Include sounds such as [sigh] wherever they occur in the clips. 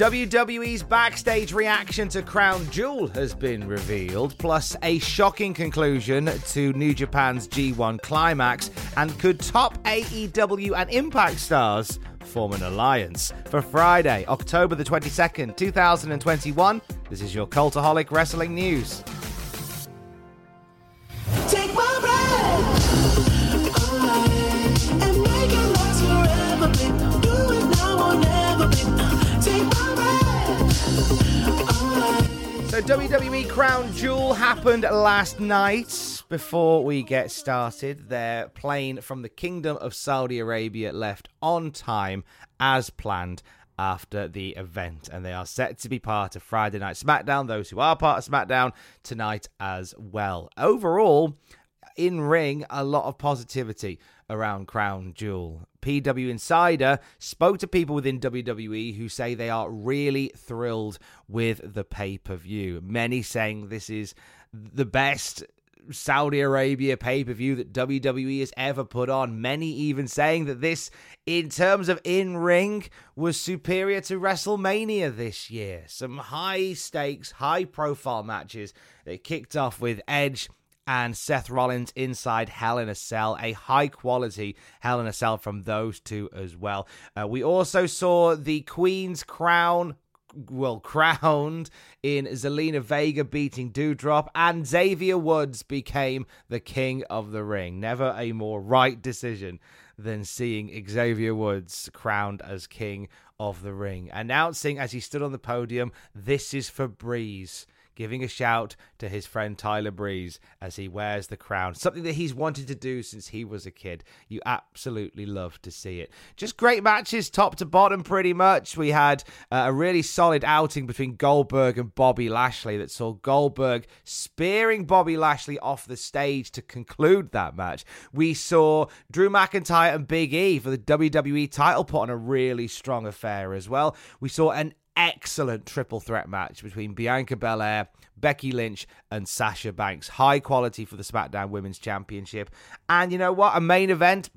WWE's backstage reaction to Crown Jewel has been revealed, plus a shocking conclusion to New Japan's G1 climax, and could top AEW and Impact stars form an alliance. For Friday, October the 22nd, 2021, this is your Cultaholic Wrestling News. So, WWE Crown Jewel happened last night. Before we get started, their plane from the Kingdom of Saudi Arabia left on time as planned after the event, and they are set to be part of Friday Night SmackDown. Those who are part of SmackDown tonight as well. Overall, in ring, a lot of positivity around Crown Jewel. PW Insider spoke to people within WWE who say they are really thrilled with the pay per view. Many saying this is the best Saudi Arabia pay per view that WWE has ever put on. Many even saying that this, in terms of in ring, was superior to WrestleMania this year. Some high stakes, high profile matches. They kicked off with Edge and Seth Rollins inside Hell in a Cell, a high quality Hell in a Cell from those two as well. Uh, we also saw the Queen's Crown well crowned in Zelina Vega beating Doudrop, and Xavier Woods became the king of the ring. Never a more right decision than seeing Xavier Woods crowned as king of the ring. Announcing as he stood on the podium, "This is for Breeze." Giving a shout to his friend Tyler Breeze as he wears the crown, something that he's wanted to do since he was a kid. You absolutely love to see it. Just great matches, top to bottom, pretty much. We had uh, a really solid outing between Goldberg and Bobby Lashley that saw Goldberg spearing Bobby Lashley off the stage to conclude that match. We saw Drew McIntyre and Big E for the WWE title put on a really strong affair as well. We saw an excellent triple threat match between Bianca Belair, Becky Lynch, and Sasha Banks. High quality for the SmackDown Women's Championship. And you know what? A main event,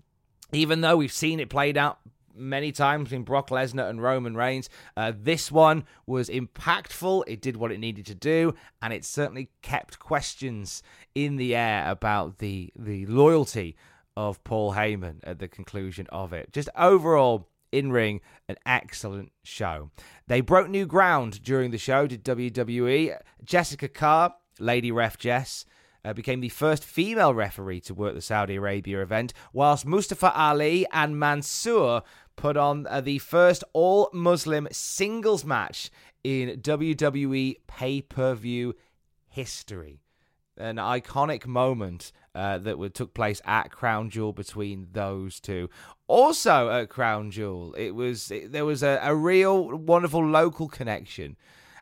even though we've seen it played out many times between Brock Lesnar and Roman Reigns. Uh, this one was impactful. It did what it needed to do, and it certainly kept questions in the air about the the loyalty of Paul Heyman at the conclusion of it. Just overall, in ring, an excellent show. They broke new ground during the show, did WWE. Jessica Carr, Lady Ref Jess, uh, became the first female referee to work the Saudi Arabia event, whilst Mustafa Ali and Mansoor put on uh, the first all Muslim singles match in WWE pay per view history. An iconic moment uh, that would, took place at Crown Jewel between those two. Also at Crown Jewel, it was it, there was a, a real wonderful local connection.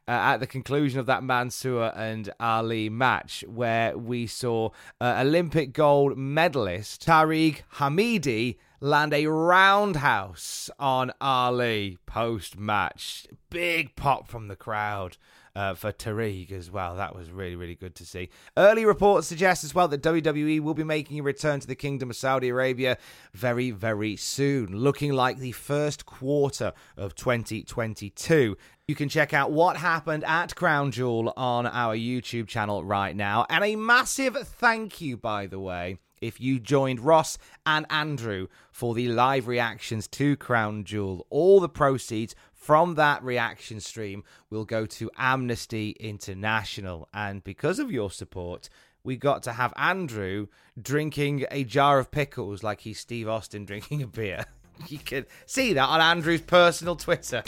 Uh, at the conclusion of that Mansoor and Ali match, where we saw uh, Olympic gold medalist Tareg Hamedi land a roundhouse on Ali post match. Big pop from the crowd uh, for Tareg as well. That was really, really good to see. Early reports suggest as well that WWE will be making a return to the Kingdom of Saudi Arabia very, very soon, looking like the first quarter of 2022. You can check out what happened at Crown Jewel on our YouTube channel right now. And a massive thank you, by the way, if you joined Ross and Andrew for the live reactions to Crown Jewel. All the proceeds from that reaction stream we'll go to Amnesty International. And because of your support, we got to have Andrew drinking a jar of pickles like he's Steve Austin drinking a beer. [laughs] You can see that on Andrew's personal Twitter.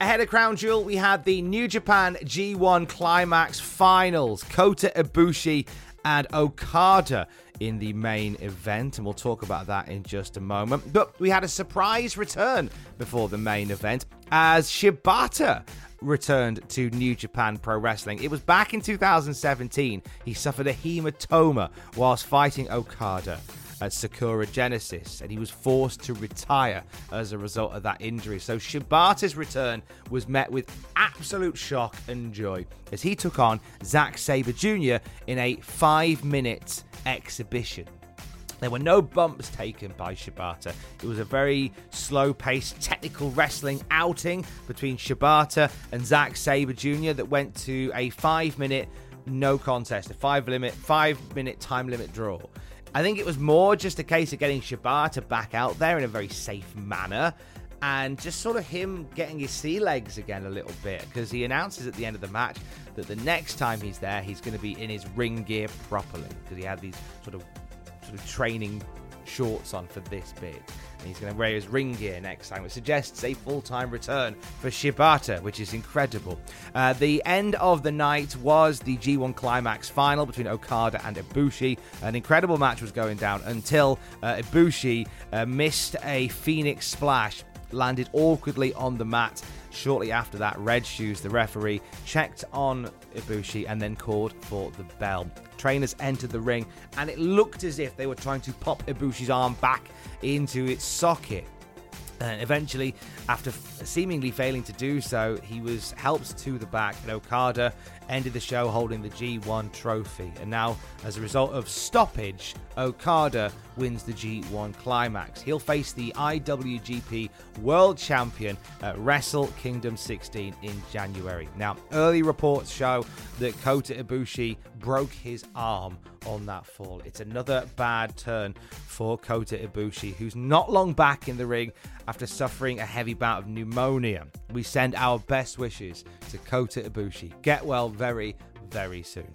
Ahead of Crown Jewel, we had the New Japan G1 Climax Finals. Kota Ibushi and Okada in the main event, and we'll talk about that in just a moment. But we had a surprise return before the main event as Shibata returned to New Japan Pro Wrestling. It was back in 2017. He suffered a hematoma whilst fighting Okada at Sakura Genesis, and he was forced to retire as a result of that injury. So Shibata's return was met with absolute shock and joy as he took on Zack Sabre Jr. in a five minute exhibition. There were no bumps taken by Shibata. It was a very slow paced technical wrestling outing between Shibata and Zack Sabre Jr. that went to a five minute no contest, a five limit, five minute time limit draw. I think it was more just a case of getting Shibata back out there in a very safe manner and just sort of him getting his sea legs again a little bit because he announces at the end of the match that the next time he's there, he's going to be in his ring gear properly because he had these sort of sort of training shorts on for this bit. And he's going to wear his ring gear next time, which suggests a full time return for Shibata, which is incredible. Uh, the end of the night was the G1 Climax final between Okada and Ibushi. An incredible match was going down until uh, Ibushi uh, missed a Phoenix splash, landed awkwardly on the mat. Shortly after that, Red Shoes, the referee, checked on Ibushi and then called for the bell. Trainers entered the ring, and it looked as if they were trying to pop Ibushi's arm back into its socket. And eventually, after seemingly failing to do so, he was helped to the back, and Okada ended the show holding the G1 trophy. And now, as a result of stoppage, Okada wins the G1 climax. He'll face the IWGP World Champion at Wrestle Kingdom 16 in January. Now, early reports show that Kota Ibushi broke his arm on that fall. It's another bad turn for Kota Ibushi, who's not long back in the ring after suffering a heavy bout of pneumonia. We send our best wishes to Kota Ibushi. Get well very, very soon.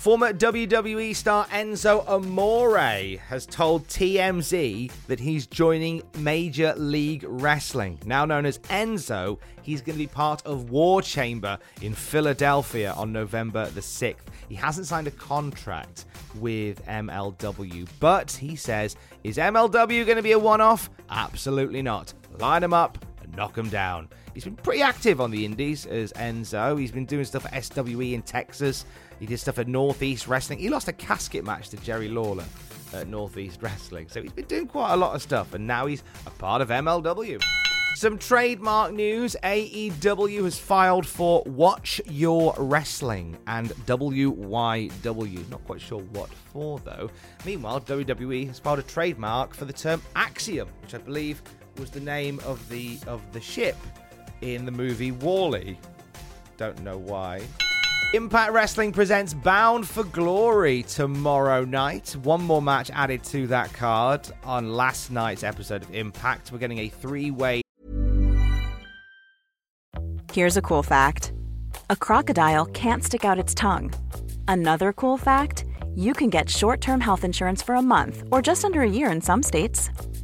Former WWE star Enzo Amore has told TMZ that he's joining Major League Wrestling. Now known as Enzo, he's going to be part of War Chamber in Philadelphia on November the 6th. He hasn't signed a contract with MLW, but he says, is MLW going to be a one off? Absolutely not. Line him up knock him down. He's been pretty active on the indies as Enzo. He's been doing stuff at SWE in Texas. He did stuff at Northeast Wrestling. He lost a casket match to Jerry Lawler at Northeast Wrestling. So he's been doing quite a lot of stuff, and now he's a part of MLW. Some trademark news AEW has filed for Watch Your Wrestling and WYW. Not quite sure what for, though. Meanwhile, WWE has filed a trademark for the term Axiom, which I believe was the name of the of the ship in the movie WALL-E. Don't know why. Impact Wrestling presents Bound for Glory tomorrow night. One more match added to that card on last night's episode of Impact. We're getting a three way. Here's a cool fact a crocodile can't stick out its tongue. Another cool fact you can get short term health insurance for a month or just under a year in some states.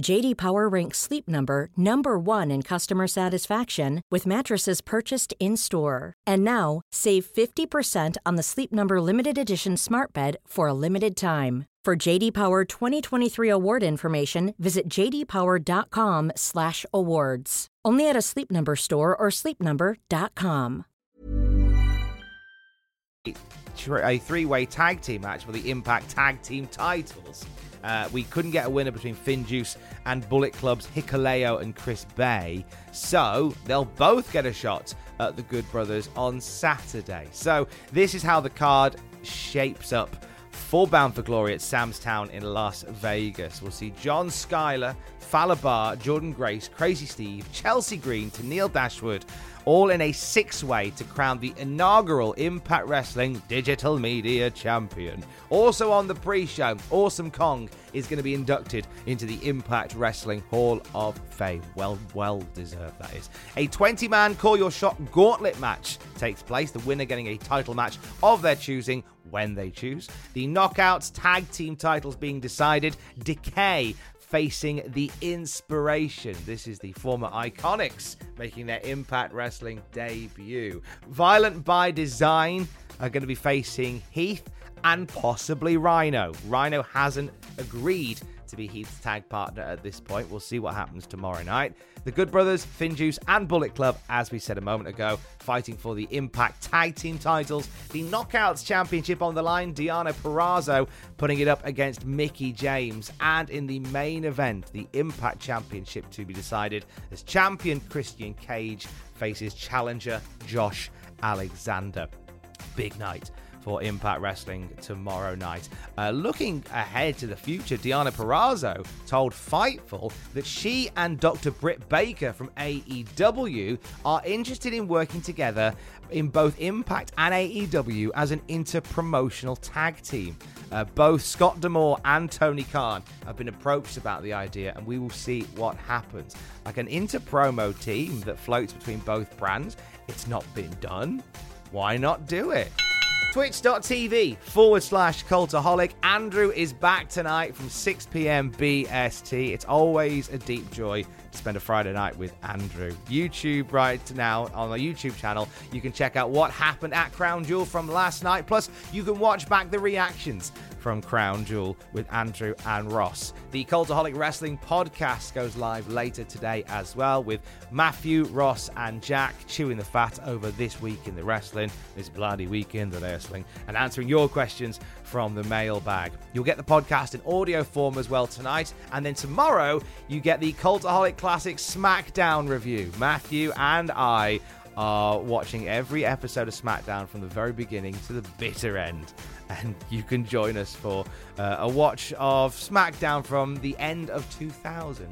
JD Power ranks Sleep Number number 1 in customer satisfaction with mattresses purchased in-store. And now, save 50% on the Sleep Number limited edition Smart Bed for a limited time. For JD Power 2023 award information, visit jdpower.com/awards. Only at a Sleep Number store or sleepnumber.com. a three-way tag team match for the Impact Tag Team titles. Uh, we couldn't get a winner between FinJuice and Bullet Club's Hikuleo and Chris Bey, so they'll both get a shot at the Good Brothers on Saturday. So this is how the card shapes up. Full bound for glory at Sam's Town in Las Vegas. We'll see John Skyler, Falabar, Jordynne Grace, Crazzy Steve, Chelsea Green Tenille Dashwood, all in a six way to crown the inaugural Impact Wrestling Digital Media Champion. Also on the pre show, Awesome Kong is going to be inducted into the Impact Wrestling Hall of Fame. Well, well deserved, that is. A 20 man Call Your Shot gauntlet match takes place, the winner getting a title match of their choosing when they choose. The Knockouts tag team titles being decided. Decay facing the Inspiration. This is the former Iconics making their Impact Wrestling debut. Violent by Design are going to be facing Heath and possibly Rhino. Rhino hasn't agreed to be Heath's tag partner at this point. We'll see what happens tomorrow night. The Good Brothers, FinJuice, and Bullet Club, as we said a moment ago, fighting for the Impact Tag Team titles. The Knockouts Championship on the line, Deonna Purrazzo putting it up against Mickie James. And in the main event, the Impact Championship to be decided as champion Christian Cage faces challenger Josh Alexander. Big night for Impact Wrestling tomorrow night. Uh, looking ahead to the future, Deonna Purrazzo told Fightful that she and Dr. Britt Baker from AEW are interested in working together in both Impact and AEW as an inter-promotional tag team. Uh, both Scott D'Amore and Tony Khan have been approached about the idea, and we will see what happens. Like an inter-promo team that floats between both brands, it's not been done. Why not do it? Twitch.tv forward slash cultaholic. Andrew is back tonight from 6 p.m. BST. It's always a deep joy to spend a Friday night with Andrew. YouTube right now on the YouTube channel, you can check out what happened at Crown Jewel from last night. Plus, you can watch back the reactions from Crown Jewel with Andrew and Ross. The Cultaholic Wrestling podcast goes live later today as well with Matthew, Ross, and Jack chewing the fat over this week in the wrestling, this bloody week in the wrestling, and answering your questions from the mailbag. You'll get the podcast in audio form as well tonight, and then tomorrow you get the Cultaholic Classic SmackDown review. Matthew and I are watching every episode of SmackDown from the very beginning to the bitter end. [laughs] And you can join us for uh, a watch of SmackDown from the end of 2000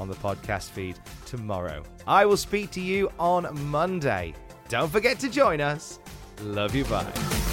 on the podcast feed tomorrow. I will speak to you on Monday. Don't forget to join us. Love you, bye.